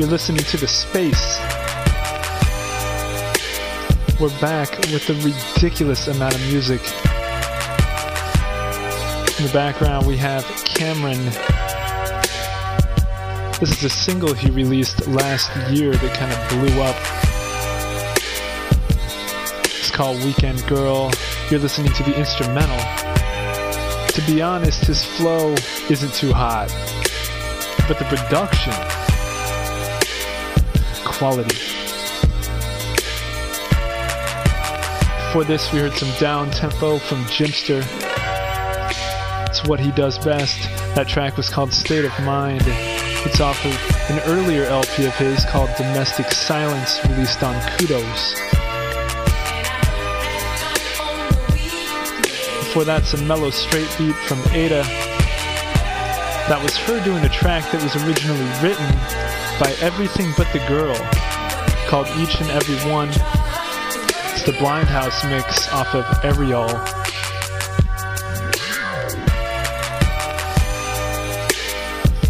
You're listening to The Space. We're back with a ridiculous amount of music. In the background, we have Cameron. This is a single he released last year that kind of blew up. It's called Weekend Girl. You're listening to the instrumental. To be honest, his flow isn't too hot, but the production quality. This, we heard some down tempo from Jimpster. It's what he does best. That track was called State of Mind. It's off of an earlier LP of his called Domestic Science, released on Kudos. Before that, some mellow straight beat from Ada. That was her doing a track that was originally written by Everything But the Girl called Each and Every One. It's the Blind House mix off of Areal.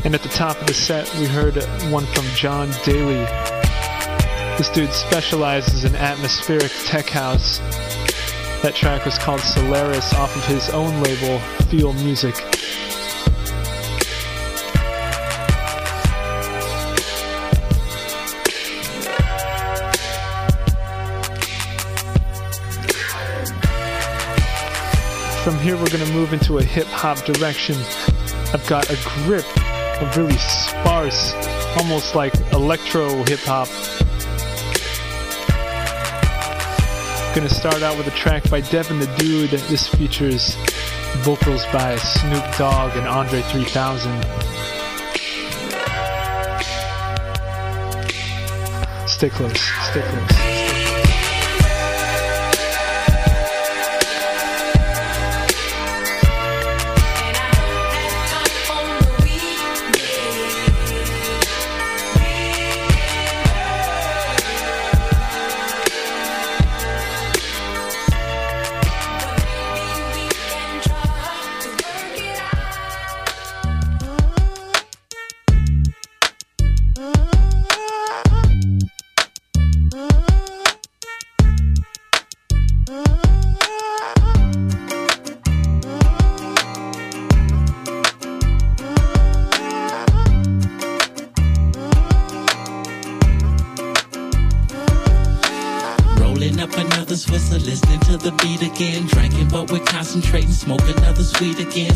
And at the top of the set, we heard one from John Daly. This dude specializes in atmospheric tech house. That track was called Solaris off of his own label, Feel Music. From here, we're going to move into a hip hop direction. I've got a grip of really sparse, almost like electro hip hop. Gonna start out with a track by Devin the Dude. This features vocals by Snoop Dogg and Andre 3000. Stay close, stay close. Another sweet again.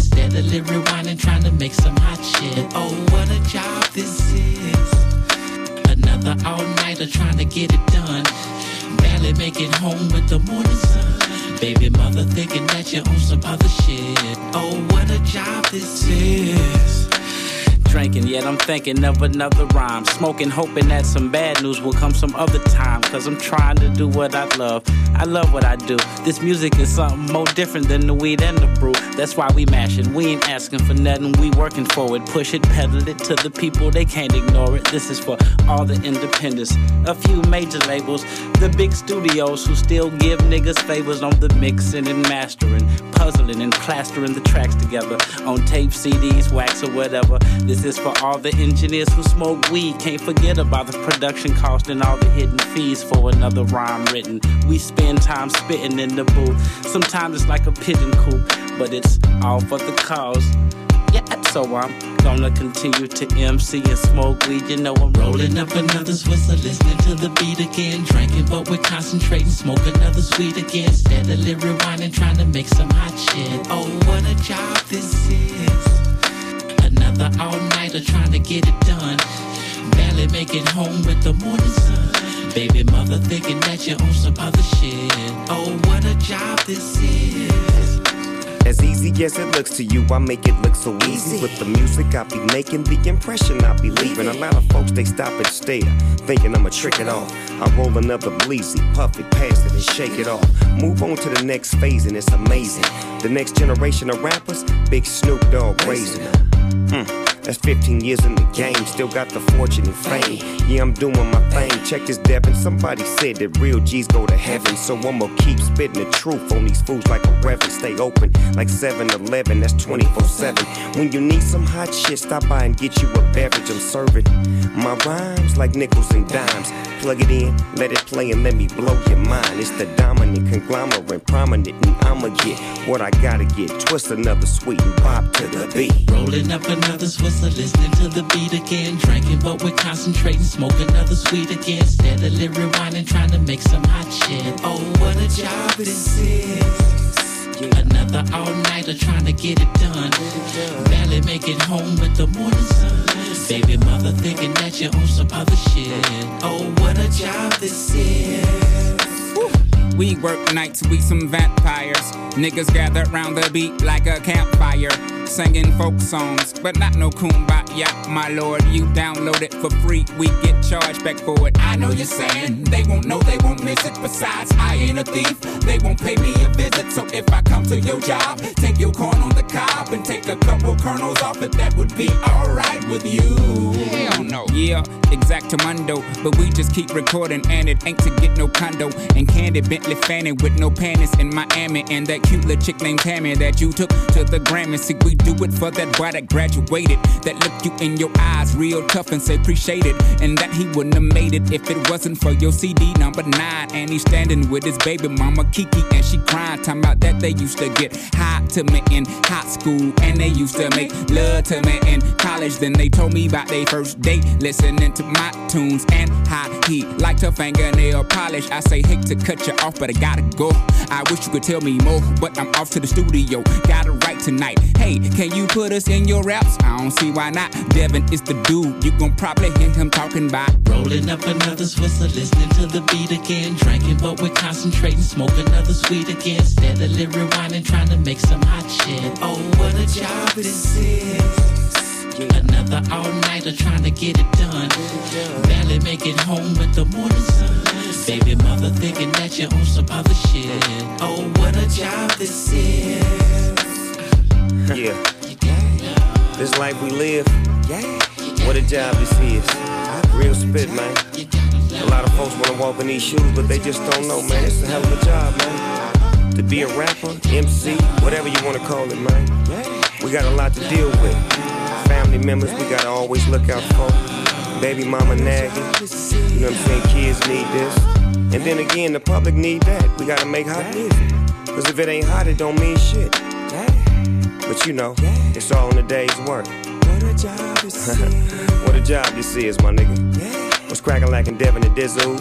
Thinking of another rhyme. Smoking, hoping that some bad news will come some other time. Cause I'm trying to do what I love. I love what I do. This music is something more different than the weed and the brew. That's why we mashing. We ain't asking for nothing, we working for it. Push it, pedal it to the people, they can't ignore it. This is for all the independents. A few major labels, the big studios who still give niggas favors on the mixing and mastering, puzzling and plastering the tracks together on tape, CDs, wax, or whatever. This is for all the engineers who smoke weed. Can't forget about the production cost and all the hidden fees for another rhyme written. We spend time spitting in the booth. Sometimes it's like a pigeon coop, but it's all for the cause. Yeah, so I'm gonna continue to MC and smoke weed. You know I'm rolling up another whistle, listening to the beat again. Drinking, but we're concentrating, smoke another sweet again. Steadily rewinding, trying to make some hot shit. Oh, what a job this is another all nighter trying to get it done. Barely make it home with the morning sun. Baby mother thinking that you're on some other shit. Oh, what a job this is. As easy as it looks to you, I make it look so easy. With the music I be making, the impression I be leaving. A lot of folks they stop and stare, thinking I'ma trick it off. I roll another bleezy, puff it, pass it, and shake it off. Move on to the next phase, and it's amazing. The next generation of rappers, Big Snoop Dogg raising them. Mm. That's 15 years in the game, still got the fortune and fame. Yeah, I'm doing my thing. Check this Devin. Somebody said that real G's go to heaven. So I'ma keep spitting the truth on these fools like a reverend. Stay open like 7 Eleven, that's 24 7. When you need some hot shit, stop by and get you a beverage. I'm serving my rhymes like nickels and dimes. Plug it in, let it play, and let me blow your mind. It's the dominant conglomerate, prominent, and I'ma get what I gotta get. Twist another sweet and pop to the beat. Rolling up another Swiss so listening to the beat again. Drinking, but we're concentrating. Smoke another sweet again. Steadily rewinding, trying to make some hot shit. Oh, what a job this is. Another all nighter trying to get it done. Barely make it home with the morning sun. Baby mother thinking that you're on some other shit. Oh, what a job this is. We work nights, we some vampires. Niggas gather round the beat like a campfire singing folk songs, but not no kumbaya, my lord. You download it for free, we get charged back for it. I know you're saying they won't know, they won't miss it. Besides, I ain't a thief, they won't pay me a visit. So if I come to your job, take your corn on the cob and take a couple kernels off it, that would be alright with you. Hell no. Yeah, exactamundo, but we just keep recording, and it ain't to get no condo. And Candy Bentley Fanning with no panties in Miami, and that cute little chick named Tammy that you took to the Grammy. See, we do it for that boy that graduated. That look you in your eyes real tough and say appreciate it. And that he wouldn't have made it if it wasn't for your CD number nine. And he's standing with his baby mama Kiki and she crying. Talking about that they used to get hot to me in high school. And they used to make love to me in college. Then they told me about their first date. Listening to my tunes and how he liked her fingernail polish. I say, hate to cut you off, but I gotta go. I wish you could tell me more, but I'm off to the studio. Gotta write tonight. Hey, can you put us in your raps? I don't see why not. Devin is the dude. You gon' probably hear him talking about rolling up another Swisser, listening to the beat again. Drinking, but we're concentrating. Smoke another sweet again. Steadily rewinding, trying to make some hot shit. Oh, what a job this is. Another all nighter trying to get it done. Barely make it home with the morning sun. Baby mother thinking that you're on some other shit. Oh, what a job this is. Yeah. This life we live, Yeah. what a job this is. Real spit, man. A lot of folks wanna walk in these shoes, but they just don't know, man. It's a hell of a job, man. To be a rapper, MC, whatever you wanna call it, man. We got a lot to deal with. Family members, we gotta always look out for. Baby mama nagging. You know what I'm saying? Kids need this. And then again, the public need that. We gotta make hot music. Cause if it ain't hot, it don't mean shit. But you know, it's all in the day's work. What a job this is. what a job this is, my nigga. What's cracking like in Devin and Dizzle?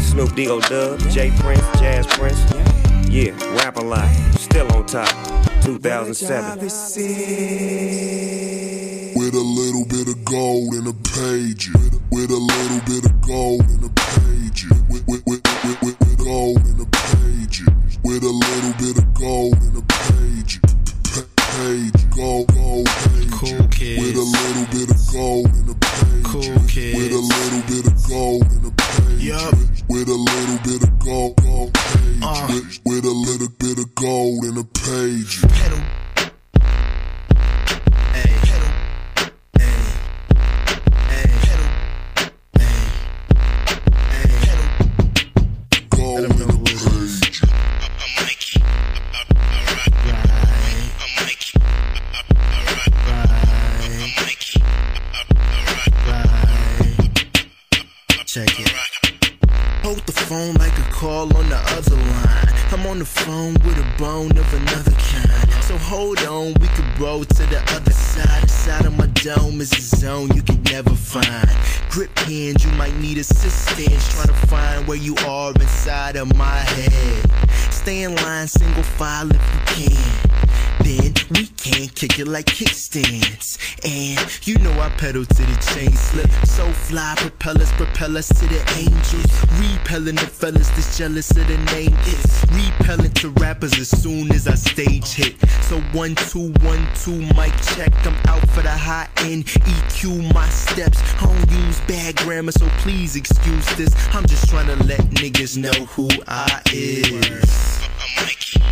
Snoop D-O Dub, J Prince, Jazz Prince. Yeah, rap a lot. Still on top. 2007. Gold in a page. With a little bit of gold in a page. With, with, with, with, with, with gold in a page. With a little bit of gold in a page. Page, gold, gold page. Cool kids. With a little bit of gold in a page. Cool kids. With a little bit of gold in a page. Yup. With a little bit of gold, gold page. Uh. With, with a little bit of gold in a page. Pedal. File if you can. Then we can kick it like kickstands. And you know I pedal to the chain slip. So fly, propellers propel us to the angels. Repelling the fellas that's jealous of the name. It's repelling to rappers as soon as I stage hit. So one, two, one, two, mic check. I'm out for the high end. EQ my steps. I don't use bad grammar, so please excuse this. I'm just trying to let niggas know who I is. Mission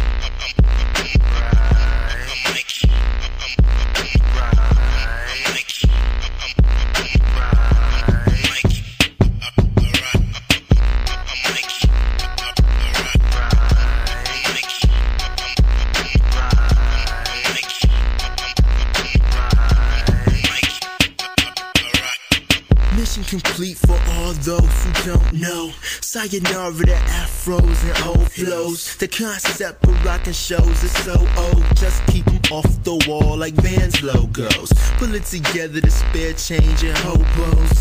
complete for all those who don't know. Sayonara to afros and old flows. The concept of rockin' shows is so old. Just keep 'em off the wall like Vans logos. Pull it together to spare change and hobos.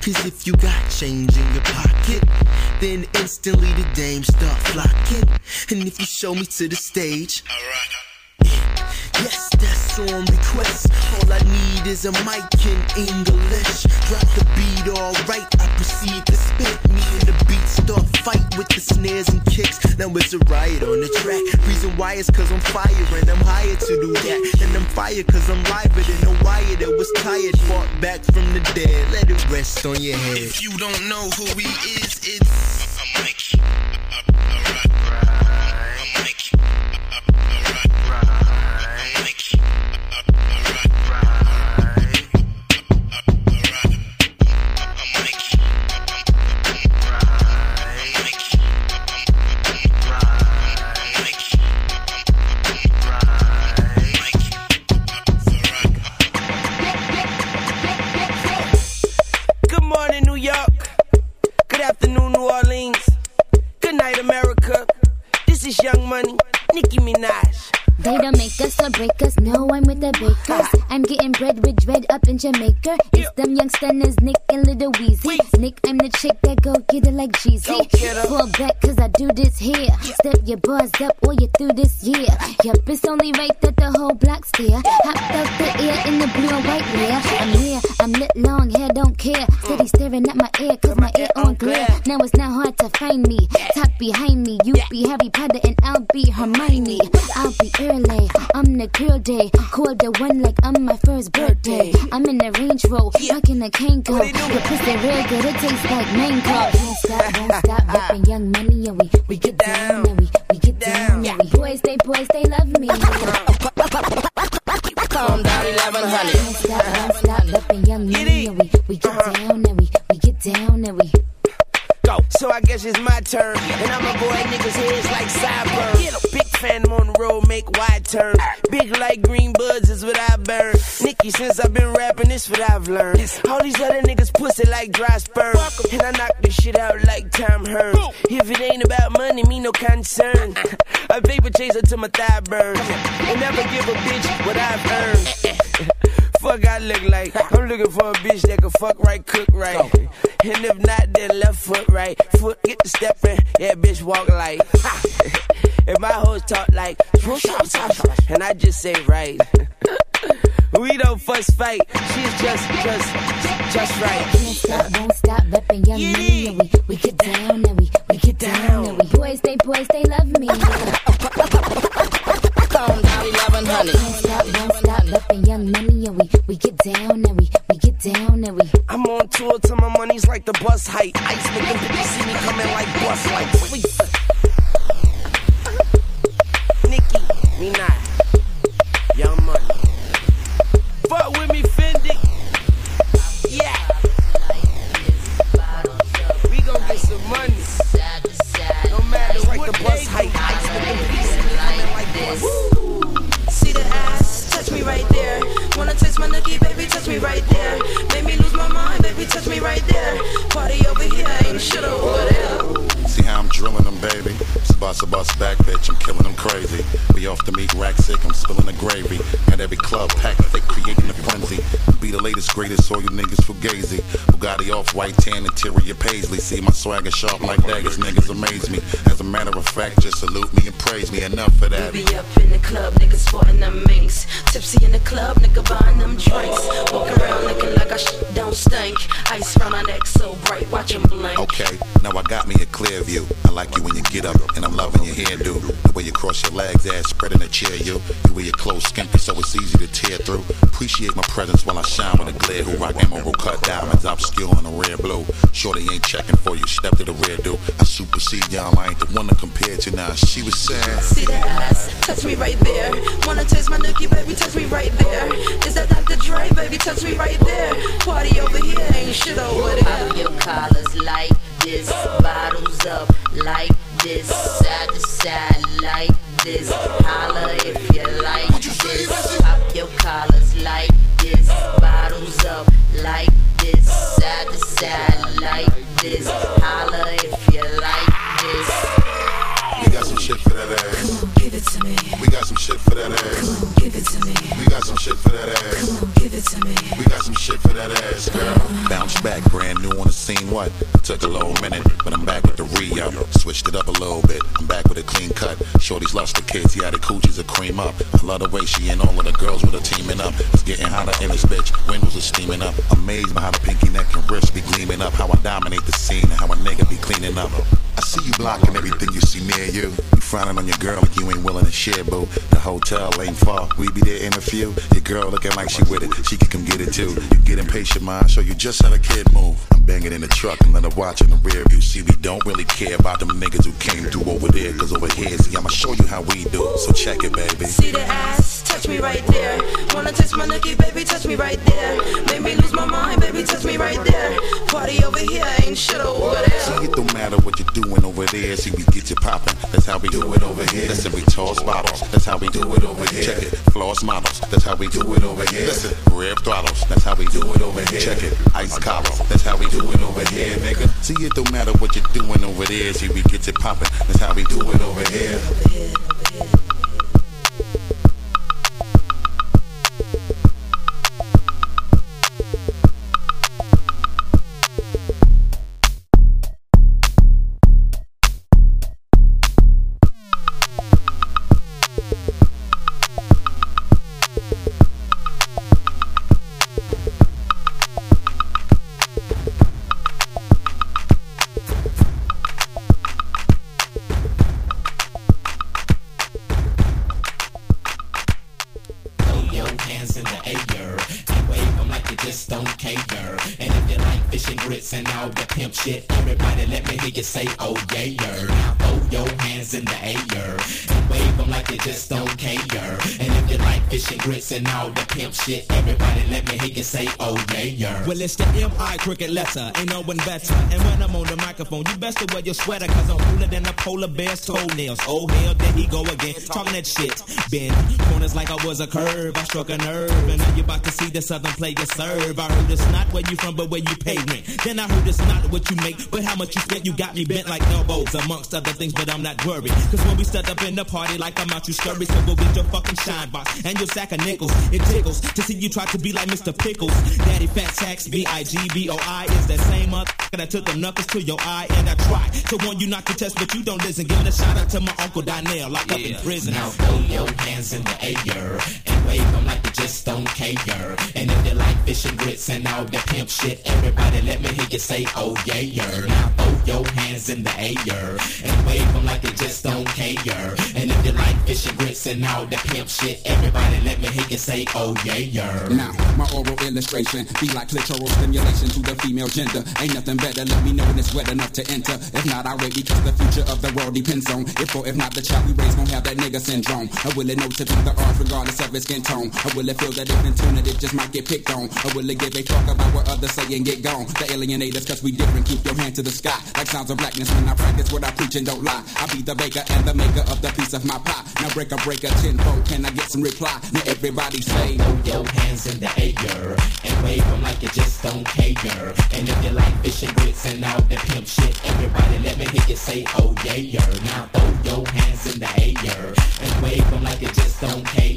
Cause if you got change in your pocket, then instantly the dames start flocking. And if you show me to the stage, Yes, that's on request. All I need is a mic in English. Drop the beat alright, I proceed to spit. Me and the beat start fight with the snares and kicks. Now it's a riot on the track. Reason why is cause I'm fire and I'm hired to do that. And I'm fired cause I'm liver than a wire that was tired. Fought back from the dead. Let it rest on your head. If you don't know who he is, it's Good Jamaica. It's them young stunners, Nick and Little Weezy. Nick, I'm the chick that go get it like Jeezy. Fall back cause I do this here. Step your bars up or you through this year. Yup, it's only right that the whole block stare. Hopped out the air in the blue and white layer. I'm here, I'm lit long hair, don't care. Steady staring at my ear cause my ear on glare. Now it's not hard to find me. Talk behind me, you be Harry Potter and I'll be Hermione. I'll be early, I'm the girl day. Call the one like I'm my first birthday. I'm in the Range Rover, rocking the Kangol. Your pussy real good, it tastes like mango. Don't stop, don't stop, ripping young money and we we get down and we we get down we boys they boys they love me. Calm down, 1100. Don't stop, don't stop, young money and we we get uh-huh. down and we we get down and we. Go. So I guess it's my turn. And I'm a boy, niggas' heads like sideburns. Fan on the road, make wide turns. Big like green buds is what I burn. Nicky, since I've been rapping, this what I've learned. All these other niggas pussy like dry sperm. And I knock this shit out like Tom Hearns. If it ain't about money, me no concern. A paper chaser to my thigh burn. And never give a bitch what I've earned. Fuck I look like. I'm looking for a bitch that can fuck right, cook right. And if not, then left foot right. Foot get the stepping. Yeah, bitch walk like. and my hoes talk like. And I just say right. we don't fuss fight. She's just, just, just right. Can't stop, won't stop, reppin' young yeah. me. And we, we get down and we, we get down and we. Boys, they boys, they love me. Calm down, 1100. Can't stop, won't stop, reppin' young money. And we, we get down and we, we get down and we. I'm on tour till my money's like the bus height. Ice making people see me coming like bus lights. Me not. Young money. Fuck with me, Fendi. Yeah. We gon' get some money. No matter like the bus height. Ice making people see me like bus. See the ass, touch me right there. Wanna taste my nookie, baby, touch me right there. Make me lose my mind, baby, touch me right there. Party over here, ain't shit over there. See how I'm drilling them, baby. Bust a bus back, off the meat rack sick, I'm spilling the gravy. At every club packed, they creating a frenzy. Be the latest, greatest, all you niggas fugazi. Bugatti off white tan, interior paisley. See my swagger sharp like daggers, niggas amaze me. As a matter of fact, just salute me and praise me. Enough of that. We be up in the club, niggas sporting them minks. Tipsy in the club, nigga buying them drinks. Walk around looking like I sh- don't stink. Ice round my neck so bright, watch 'em blink. Okay, now I got me a clear view. I like you when you get up, and I'm loving your hairdo. The way you cross your legs, ass spread in a chair, you. You wear your clothes skimpy, so it's easy to tear through. Appreciate my presence while I shine with a glare. Who rock emerald cut diamonds, obscure in the red blue. Shorty ain't checking for you, step to the rear, dude. I supersede y'all, I ain't the one to compare to now. She was saying, See that ass, touch me right there. Wanna taste my nookie, baby, touch me right there. Is that Dr. Dre, baby, touch me right there. Party over here, ain't shit over there. Pop your collars like this, bottles up like this, side to side like this. Holla if you like this. Pop your collars like this, bottles up like this, side to side like this. Holla if you like this. We got some shit for that ass. Give it to me. We got some shit for that ass. Come on, Give it to me. We got some shit for that ass. Come on, Give it to me. We got some shit for that ass, girl. Bounce back, brand new on the scene. What? Took a little minute, but I'm back with the re-up. Switched it up a little bit. I'm back with a clean cut. Shorty's lost the kids, yeah, the coochies a cream up. I love the way she and all of the girls with her teaming up. It's getting hotter in this bitch. Windows are steaming up. Amazed by how the pinky neck and wrist be gleaming up. How I dominate the scene and how a nigga be cleaning up. I see you blocking everything you see near you. You frowning on your girl like you ain't willing to share, boo. The hotel ain't far. We be there in a few. Your girl looking like she with it. She can come get it too. You get impatient, ma. Show you just how the kid move. I'm banging in the truck and let her watch in the rear view. See, we don't really care about them niggas who came through over there. Cause over here, see, I'ma show you how we do. So check it, baby. See the ass, touch me right there. Wanna touch my nookie, baby, touch me right there. Make me lose my mind, baby, touch me right there. Party over here, ain't shit over there. See, it don't matter what you're doing over there. See, we get you poppin'. That's how we do it over here. Listen, we toss bottles. That's how we do it over here. Check it. Floss models. That's how we do it over here. Listen, rev throttles. That's how we do it over here. Check it. Ice collars. That's how we do it over here, nigga. See, it don't matter what you're doing over there. See, we get you poppin'. That's how we do it over here. Throw all the pimp shit, everybody let me hear you say, oh yeah. Now throw your hands in the air and wave them like you just don't care. And if you like fish and grits and all the pimp shit, everybody let me hear you say, oh yeah. Well, it's the M.I. cricket letter, ain't no one better. And when I'm on the microphone, you best to wear your sweater, cause I'm cooler than a polar bear's toenails. Oh, hell, there he go again, talking that shit. Bend corners like I was a curve, I struck a nerve. And now you about to see the southern player serve. I heard it's not where you from, but where you pay rent. Then I heard it's not what you make, but how much you spent. You got me bent like elbows, amongst other things, but I'm not worried. Cause when we set up in the party, like I'm out, you scurry. So go get your fucking shine box and your sack of nickels. It tickles to see you try to be like Mr. Pickles. Daddy Fat Sacks, B I G B O I is that same mother that took the knuckles to your eye. And I try to warn you not to test, but you don't listen. Give Giving a shout out to my uncle Donnell, locked up in prison. Now throw your hands in the air wave like you just don't care. And if you like fish and grits and all that pimp shit, everybody let me hear you say, oh yeah, yeah. Now throw your hands in the air and wave them like you just don't care. And if you like fish and grits and all that pimp shit, everybody let me hear you say, oh yeah, yeah. Now, my oral illustration be like clitoral stimulation to the female gender. Ain't nothing better, let me know when it's wet enough to enter. If not, I wait because the future of the world depends on if or if not the child we raise gon' have that nigga syndrome. I will it know to the art regardless of its skin tone? Or will it feel that if in tune it just might get picked on? Or will it give a fuck about what others say and get gone? The alienators, cause we different, keep your hand to the sky. Like sounds of blackness when I practice what I preach and don't lie. I be the baker and the maker of the piece of my pie. Now break a breaker tenfold, can I get some reply? Now everybody say, throw your hands in the air and wave them like you just don't care. And if you like fish and grits and all that pimp shit, everybody let me hear you say, oh yeah, yeah. Now throw your hands in the air and wave them like you just don't care.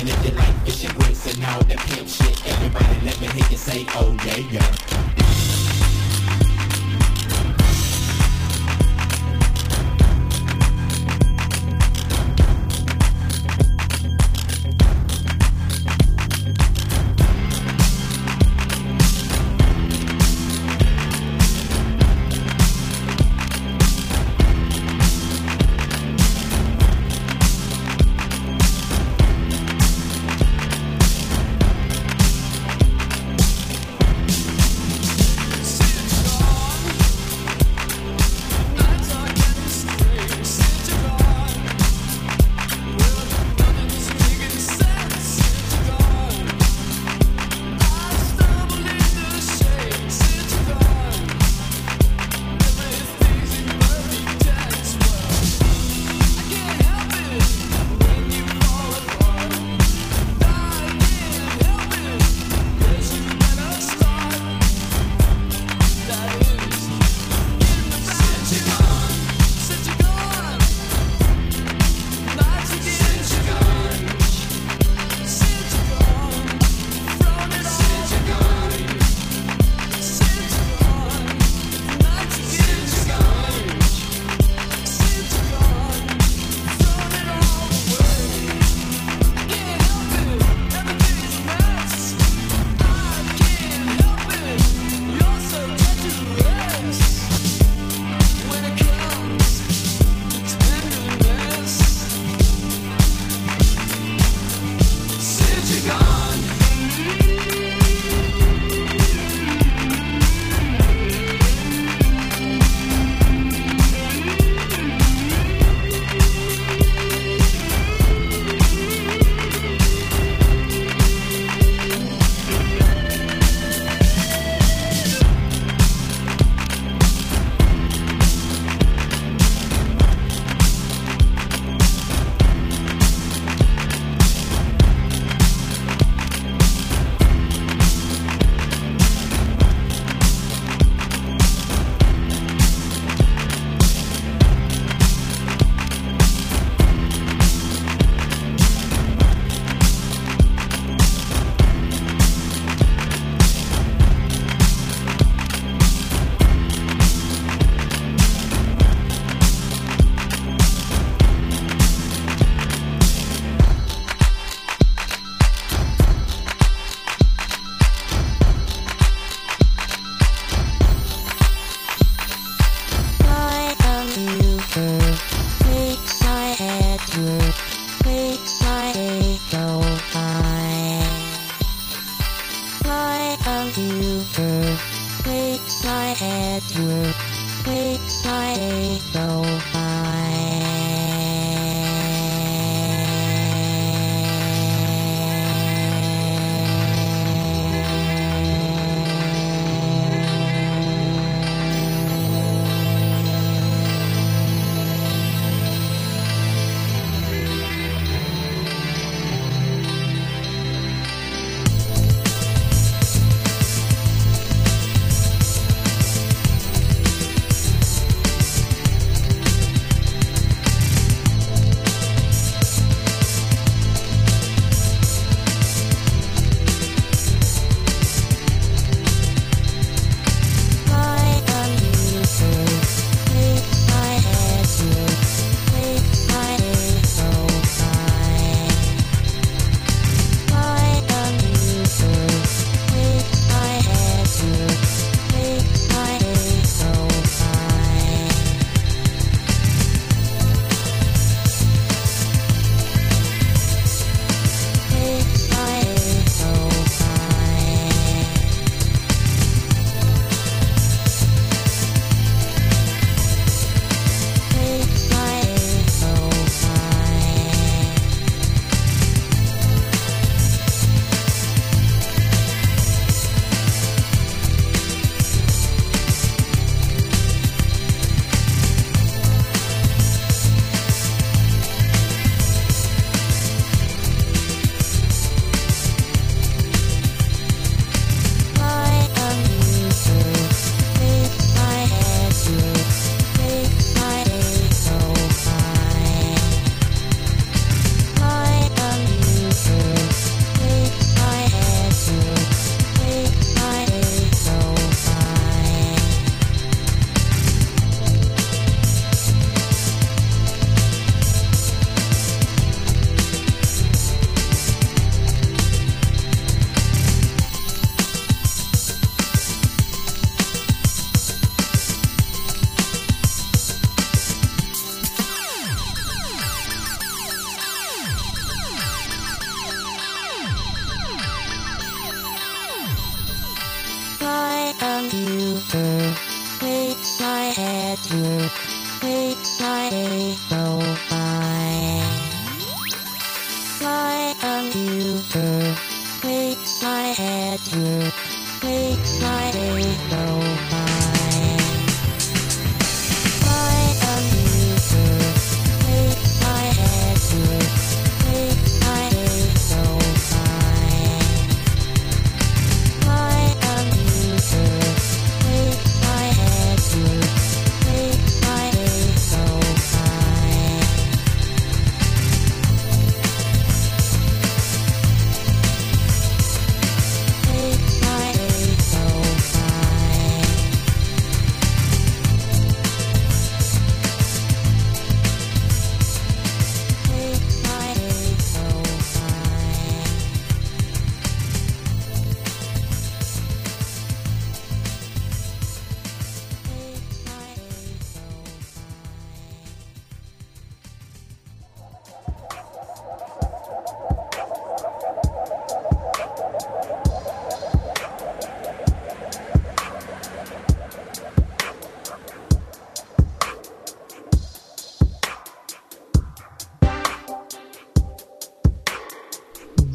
And if you like fish and grits and all that pimp shit, everybody let me hear you say, oh yeah, yeah.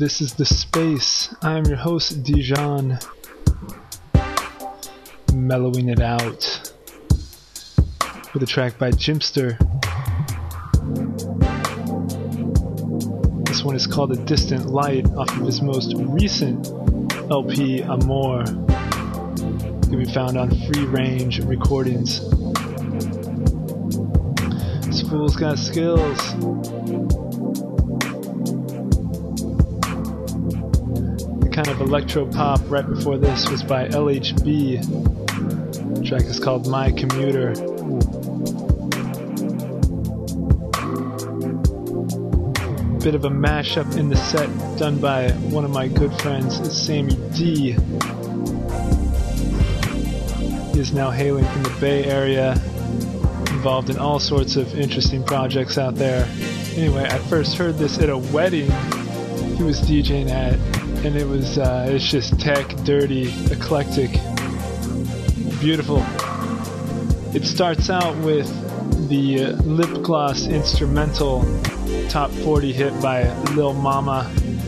This is The Space. I'm your host, Dijon. Mellowing it out with a track by Jimpster. This one is called A Distant Light off of his most recent LP, Amour. Can be found on Free Range Recordings. This fool's got skills. Of electro pop right before this was by LHB. The track is called My Commuter. Bit of a mashup in the set done by one of my good friends, Sammy D. He is now hailing from the Bay Area, involved in all sorts of interesting projects out there. Anyway, I first heard this at a wedding he was DJing at, and it was uh, it's just tech, dirty, eclectic, beautiful. It starts out with the uh, lip gloss instrumental top 40 hit by Lil Mama,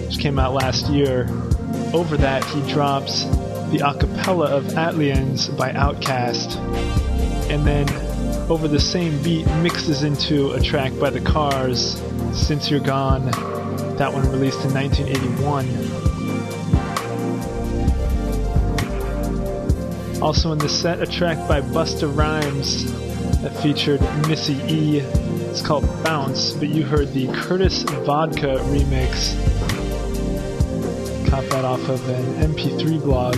which came out last year. Over that, he drops the acapella of ATLiens by Outkast, and then over the same beat mixes into a track by The Cars, Since You're Gone. That one released in 1981. Also in the set, a track by Busta Rhymes that featured Missy E. It's called Bounce, but you heard the Curtis Vodka remix. Caught that off of an MP3 blog.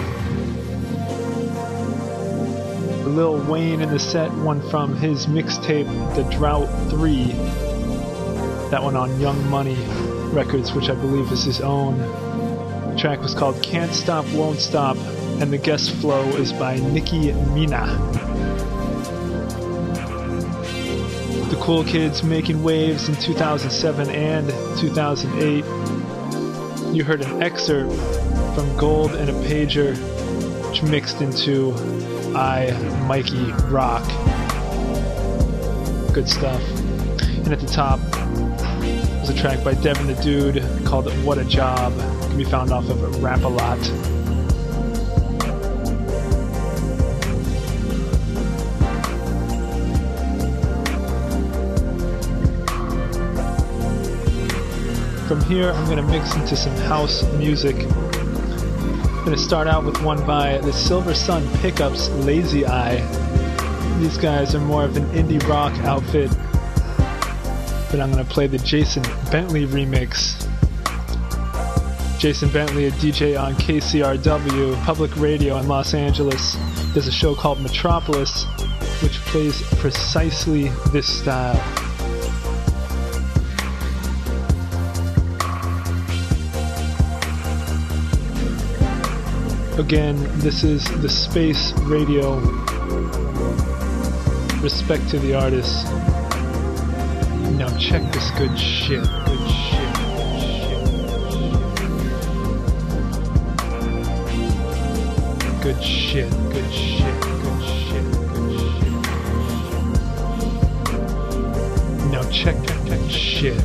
Lil Wayne in the set, one from his mixtape The Drought 3. That one on Young Money Records, which I believe is his own. The track was called Can't Stop, Won't Stop, and the guest flow is by Nicki Minaj. The Cool Kids making waves in 2007 and 2008. You heard an excerpt from Gold and a Pager, which mixed into I, Mikey, Rock. Good stuff. And at the top was a track by Devin the Dude called What a Job. Can be found off of Rap a Lot. Here, I'm going to mix into some house music. I'm going to start out with one by the Silversun Pickups Lazy Eye. These guys are more of an indie rock outfit, but I'm going to play the Jason Bentley remix. Jason Bentley, a DJ on KCRW, public radio in Los Angeles, does a show called Metropolis, which plays precisely this style. Again, this is the Space Radio. Respect to the artists. Now check this good shit. Good shit. Good shit, good shit, good shit, good shit. Now check that shit,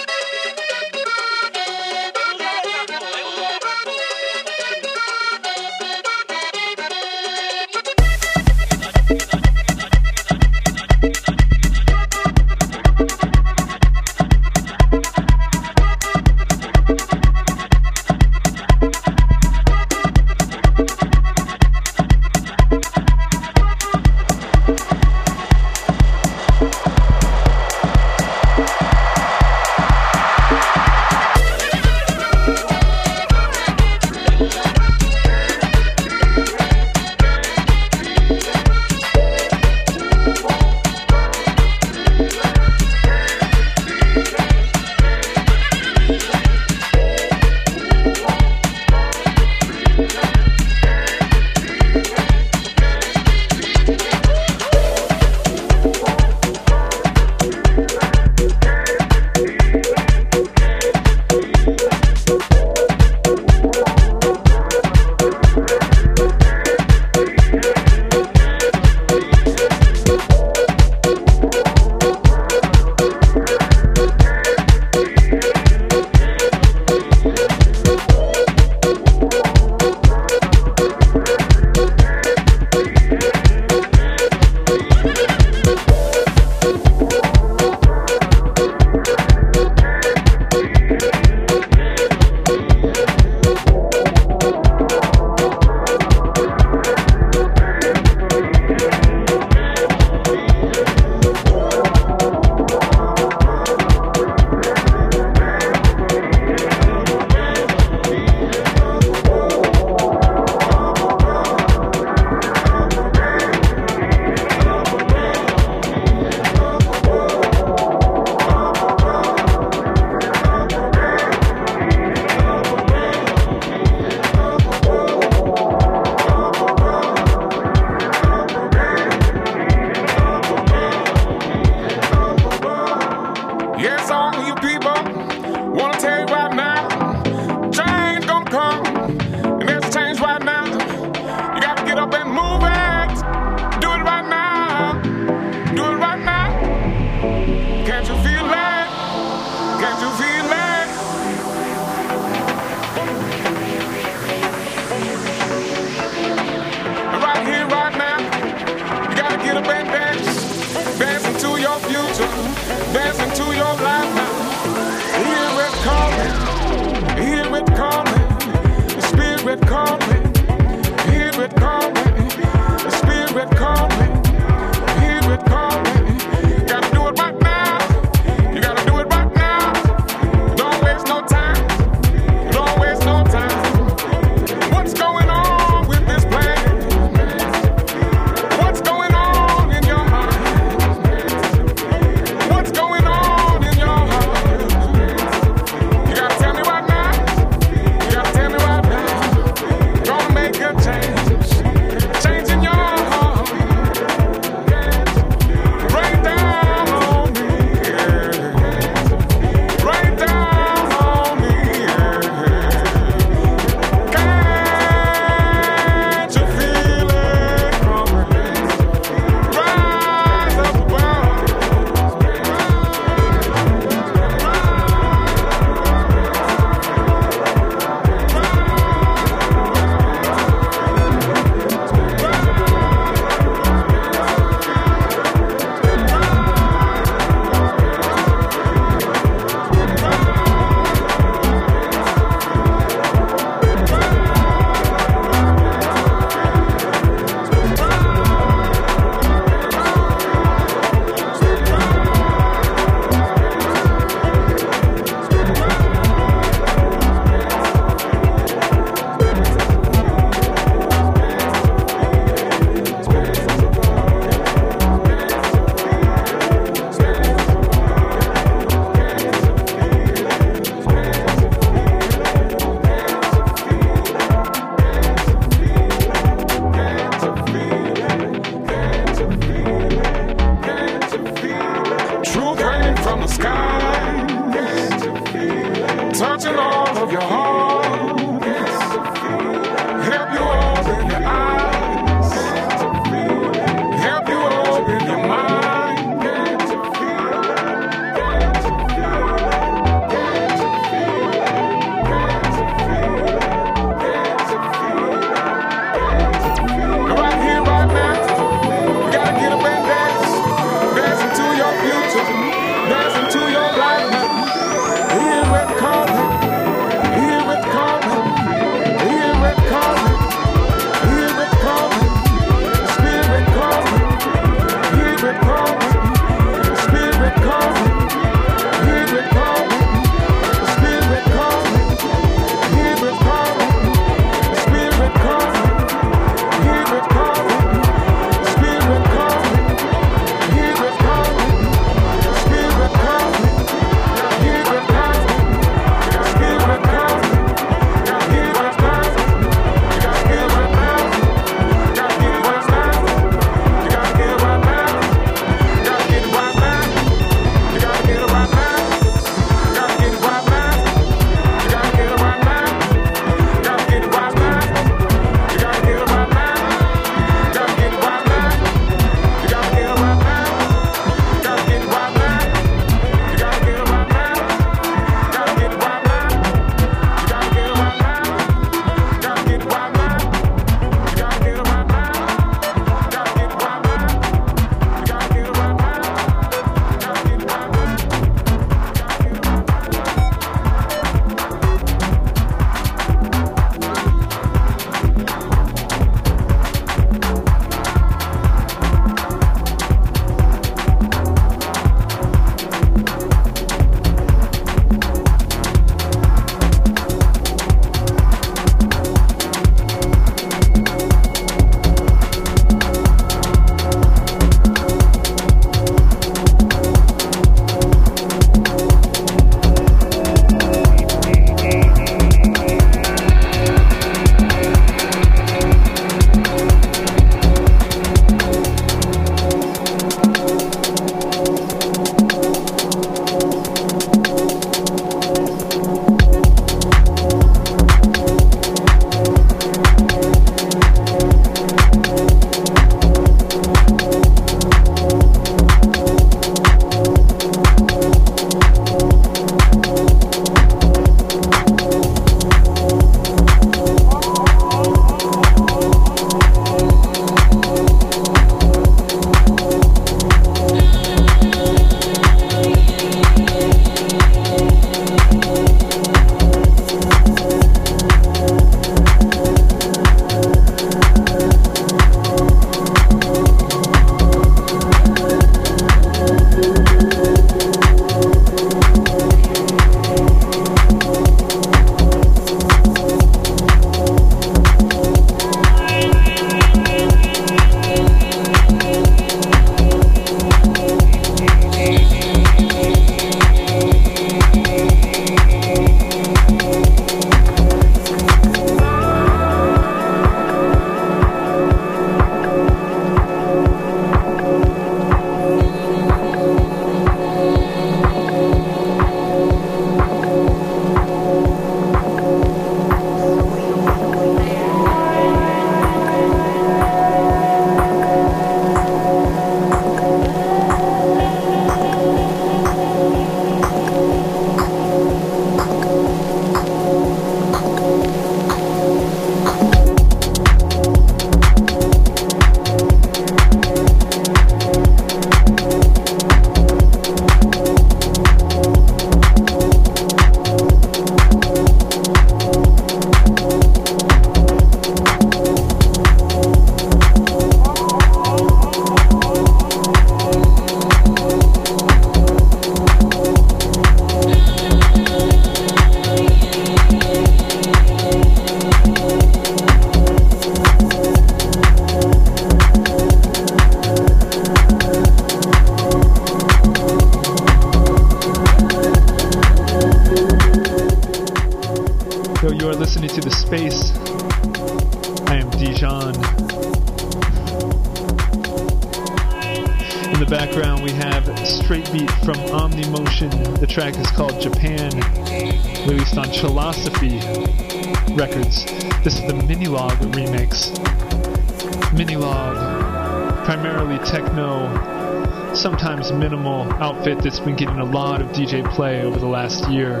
play over the last year.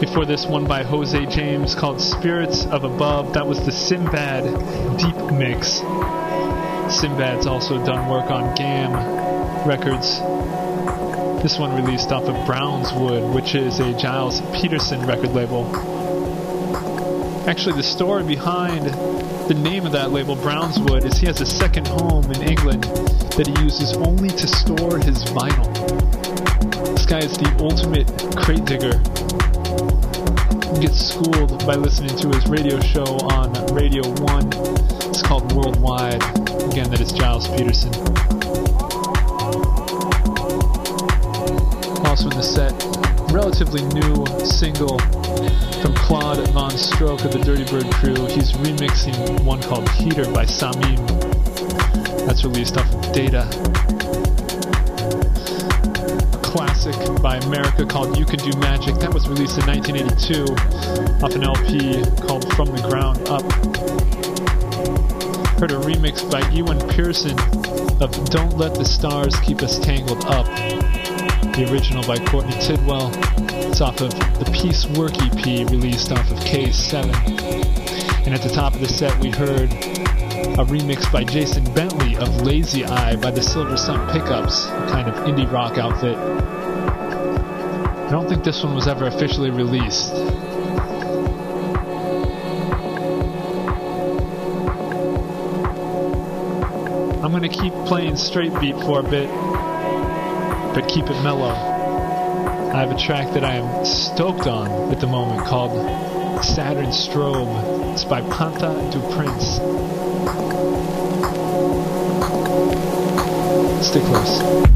Before this one by José James called Spirits Up Above. That was the Simbad Deep Mix. Simbad's also done work on GAM Records. This one released off of Brownswood, which is a Gilles Peterson record label. Actually, the story behind the name of that label, Brownswood, is he has a second home in England that he uses only to store his vinyl. This guy is the ultimate crate digger gets schooled by listening to his radio show on Radio 1. It's called Worldwide. Again, that is Gilles Peterson. Also in the set, relatively new single from Claude VonStroke of the Dirtybird crew. He's remixing one called Heater by Samim. That's released off of Data classic by America called You Can Do Magic. That was released in 1982 off an LP called From the Ground Up. Heard a remix by Ewan Pearson of Don't Let the Stars Keep Us Tangled Up. The original by Courtney Tidwell. It's off of the Peace Work EP released off of K7. And at the top of the set, we heard a remix by Jason Bentley of Lazy Eye by the Silversun Pickups, a kind of indie rock outfit. I don't think this one was ever officially released. I'm gonna keep playing straight beat for a bit, but keep it mellow. I have a track that I am stoked on at the moment called Saturn Strobe. It's by Pantha du Prince. Stay close.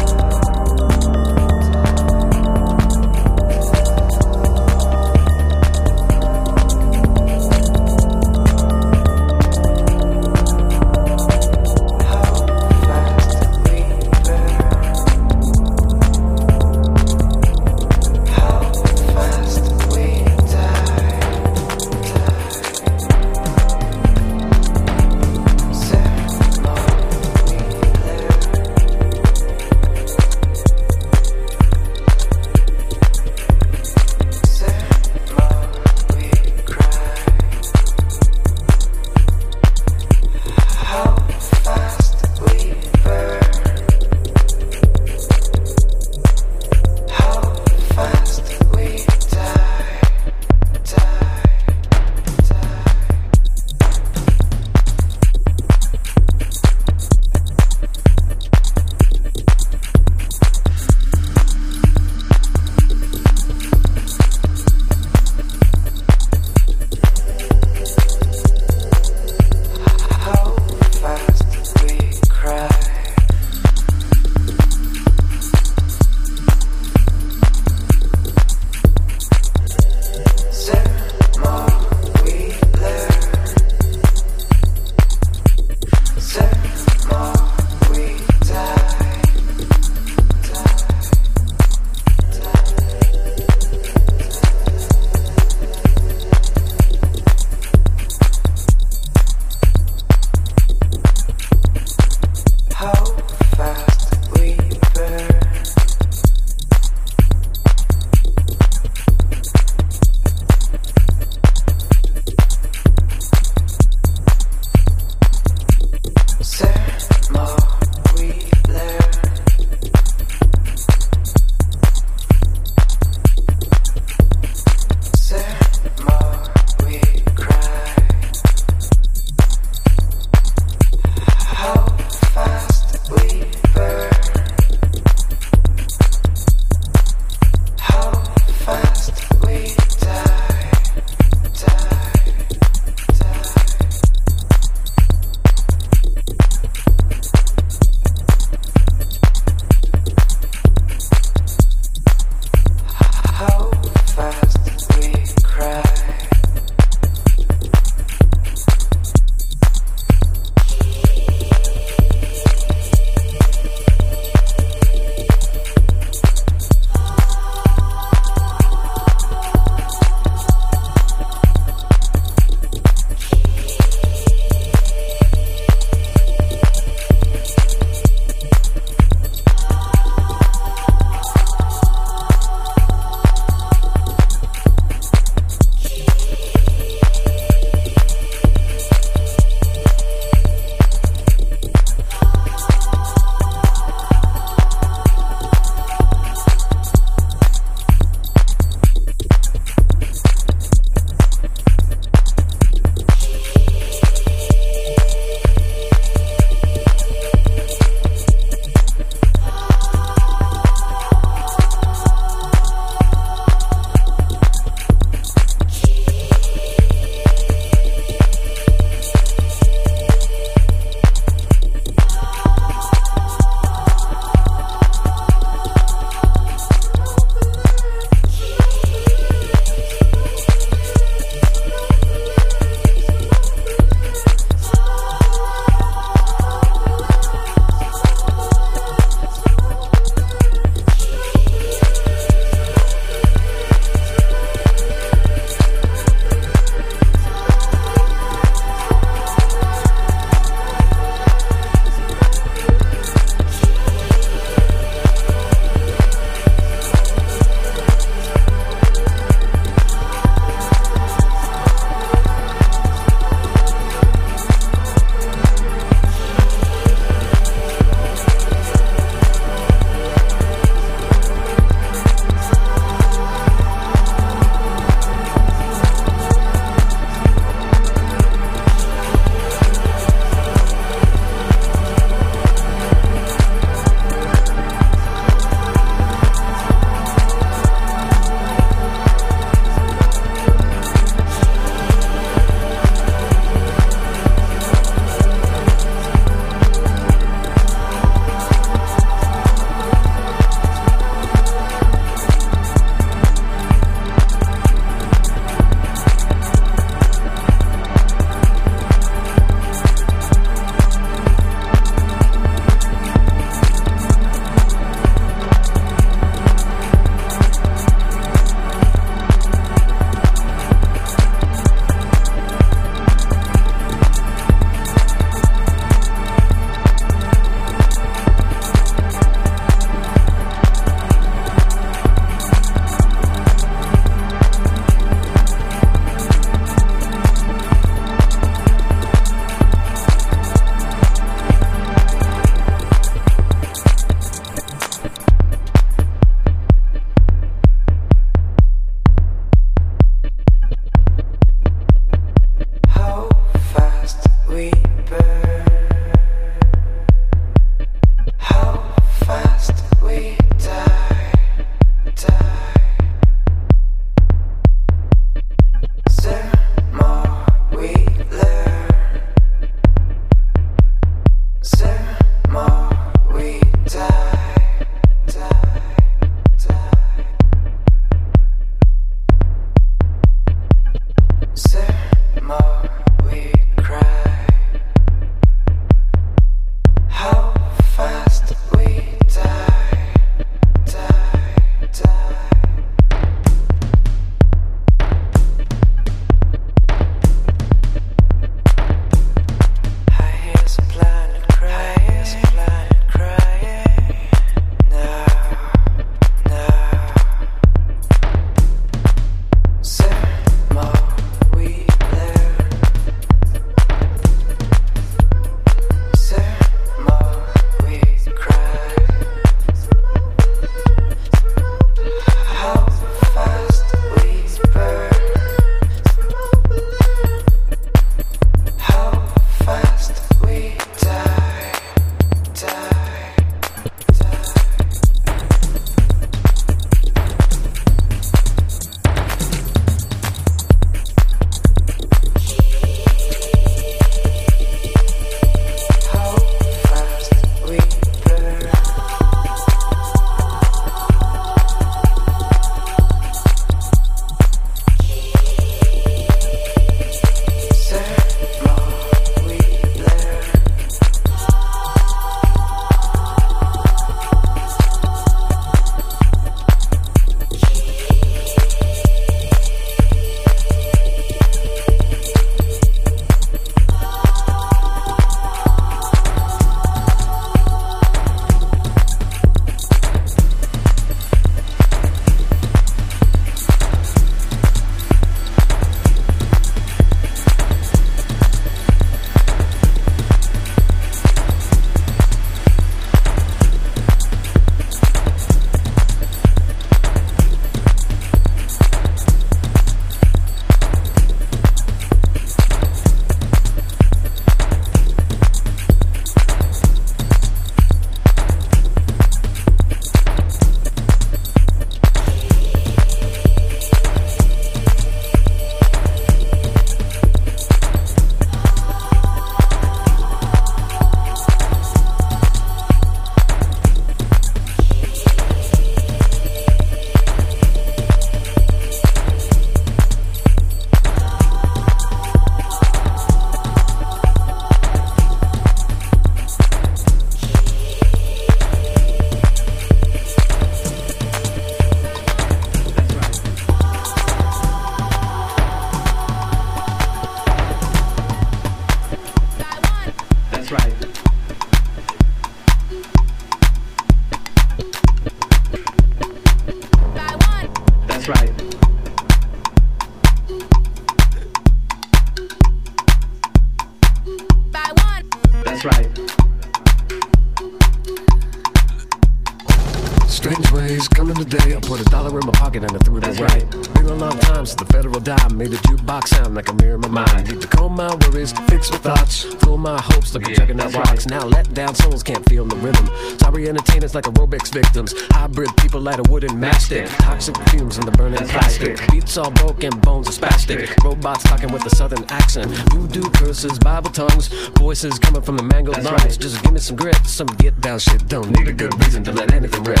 Put a dollar in my pocket and I threw it That's away. right. Been a long time since the federal dime made a jukebox sound like a mirror in my mind. Need to calm my worries, fix my thoughts, fill my hopes like a Yeah, juggernaut that's rocks. Now let down souls can't feel the rhythm. Sorry entertainers like aerobics victims. Hybrid people light a wooden matchstick. Toxic fumes in the burning plastic. Beats all broken, bones are spastic. Robots talking with a southern accent. Voodoo curses, Bible tongues, voices coming from the mangled That's lungs. right. Just give me some grit, some get down shit. Don't need a good reason to let anything rip.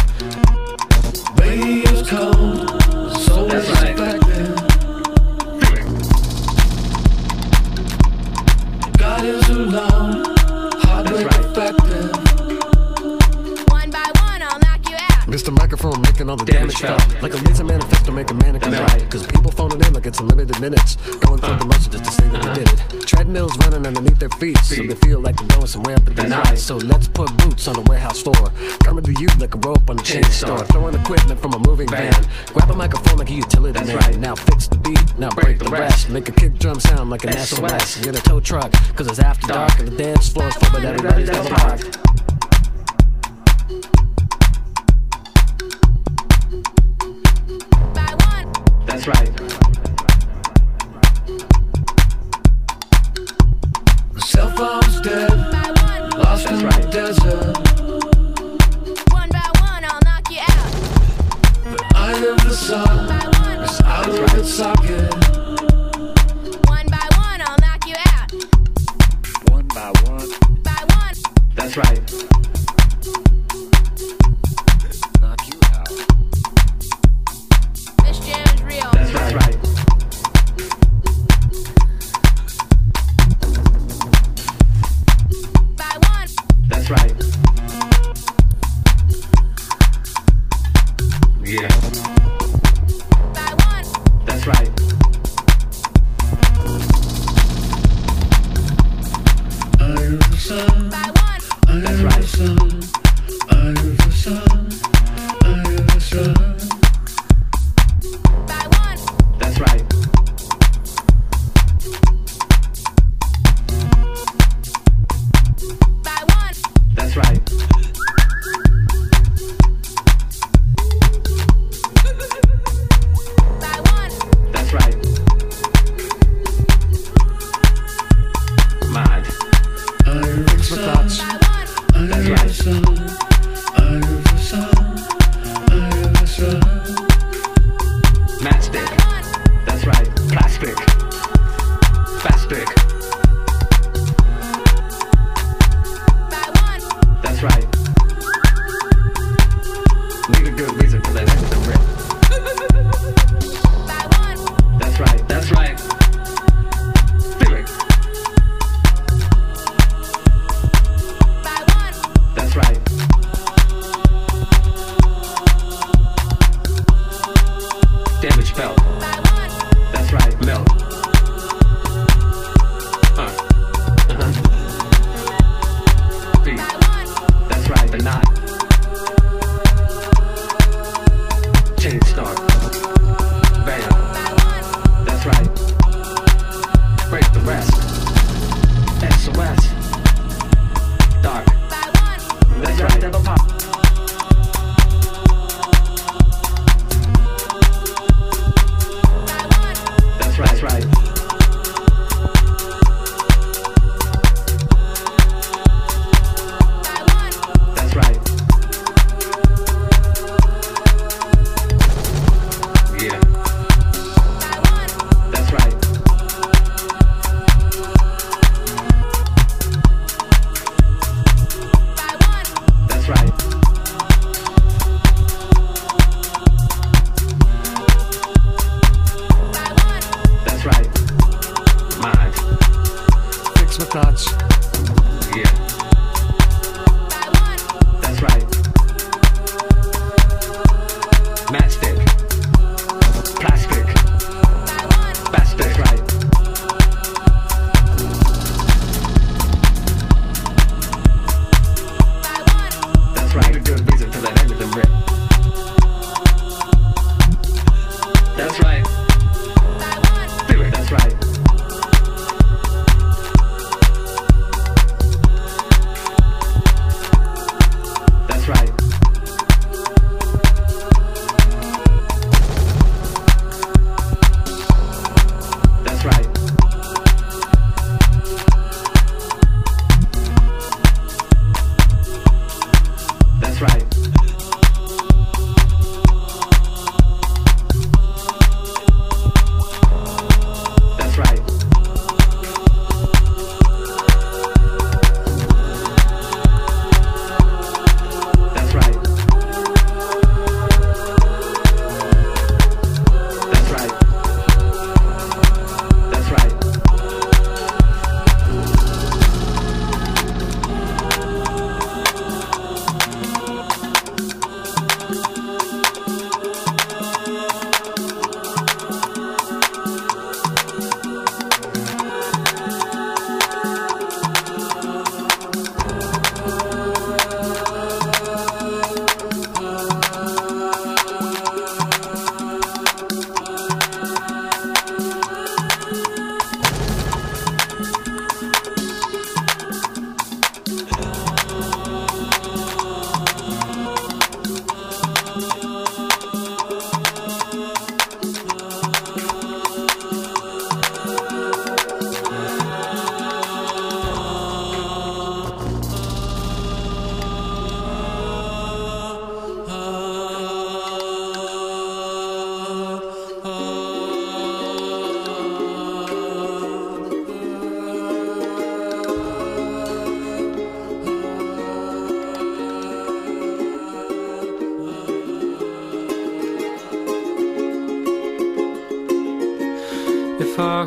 Radio's cold, soul is right. affected. God is long, heartbreak affected. One Mr. Microphone making all the damage, Damage felt. Like a laser manifesto making mannequins That's out. right. Cause people phoning in like it's unlimited minutes. Going through the motions just to say that they did it. Treadmills running underneath their feet. So they feel like they're going somewhere up in the night. right. So let's put boots on the warehouse floor. Coming to you like a rope on a chain store. Throwing equipment from a moving van. Van. Grab a microphone like a utility That's man. right. Now fix the beat. Now break, the rest. Make a kick drum sound like an SOS. SOS. Get a tow truck. Cause it's after dark, Dark. and the dance floor's full, but everybody's parked. That's right. Cell phone's dead. Lost That's in right. the desert.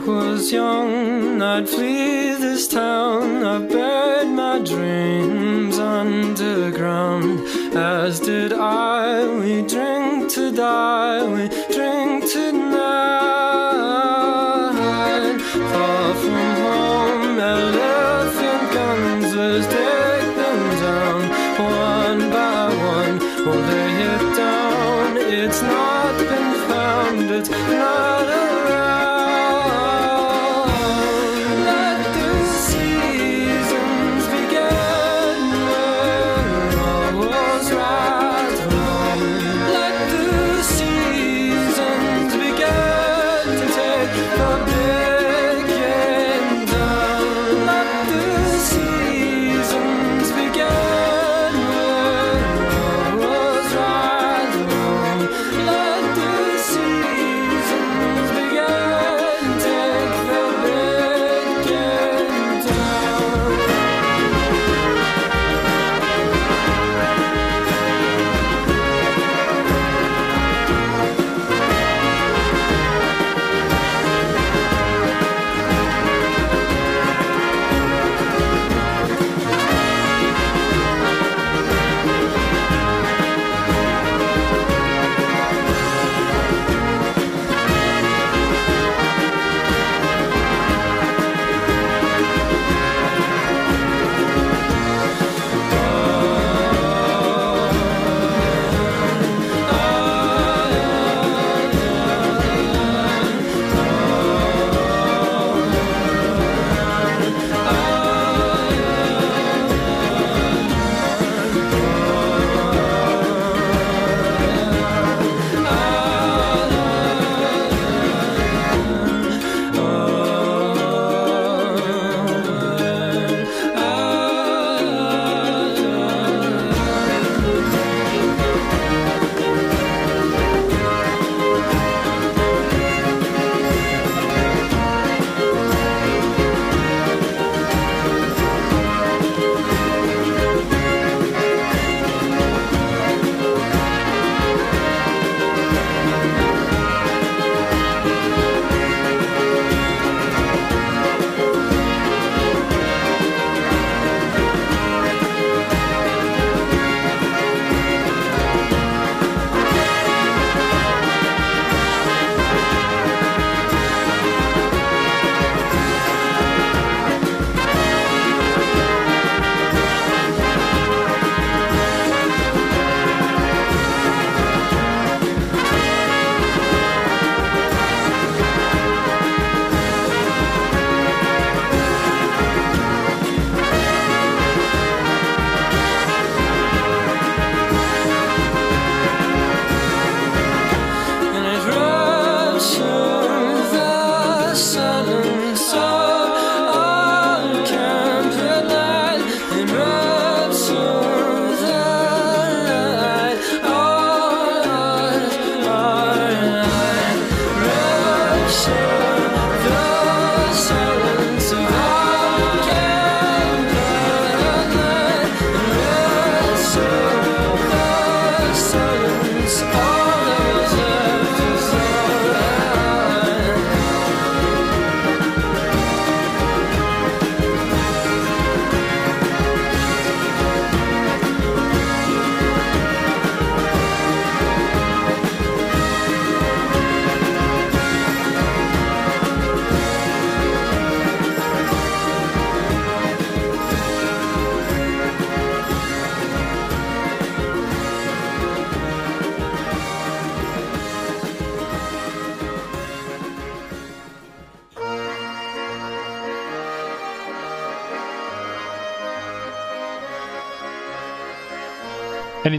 Was young, I'd flee this town. I've buried my dreams underground, as did I. We drink to die, we drink tonight.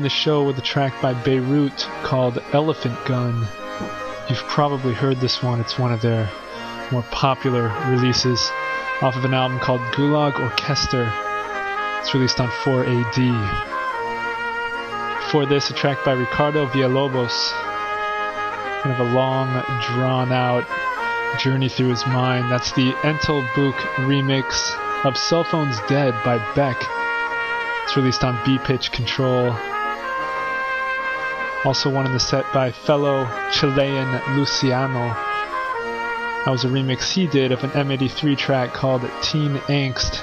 The show with a track by Beirut called Elephant Gun. You've probably heard this one, it's one of their more popular releases off of an album called Gulag Orkestar. It's released on 4AD. Before this, a track by Ricardo Villalobos. Kind of a long, drawn out journey through his mind. That's the Entel Book remix of Cell Phones Dead by Beck. It's released on BPitch Control. Also one in the set by fellow Chilean Luciano. That was a remix he did of an M83 track called Teen Angst.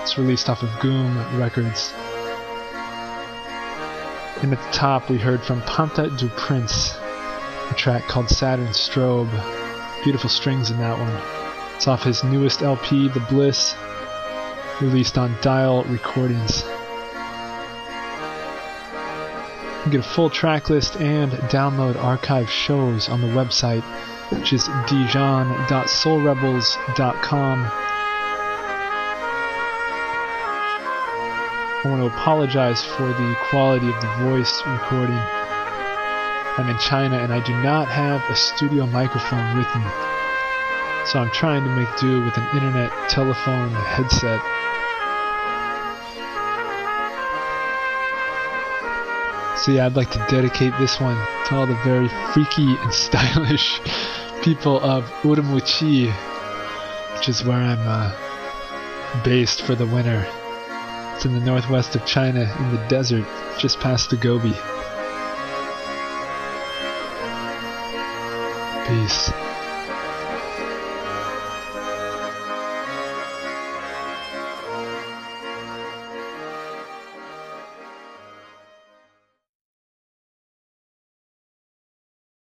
It's released off of Gooom Records. And at the top, we heard from Pantha du Prince, a track called Saturn Strobe. Beautiful strings in that one. It's off his newest LP, This Bliss, released on Dial Recordings. You get a full track list and download archive shows on the website, which is dijon.soulrebels.com. I want to apologize for the quality of the voice recording. I'm in China and I do not have a studio microphone with me. So I'm trying to make do with an internet telephone headset. So yeah, I'd like to dedicate this one to all the very freaky and stylish people of Urumqi, which is where I'm uh, based for the winter. It's in the northwest of China in the desert, just past the Gobi. Peace.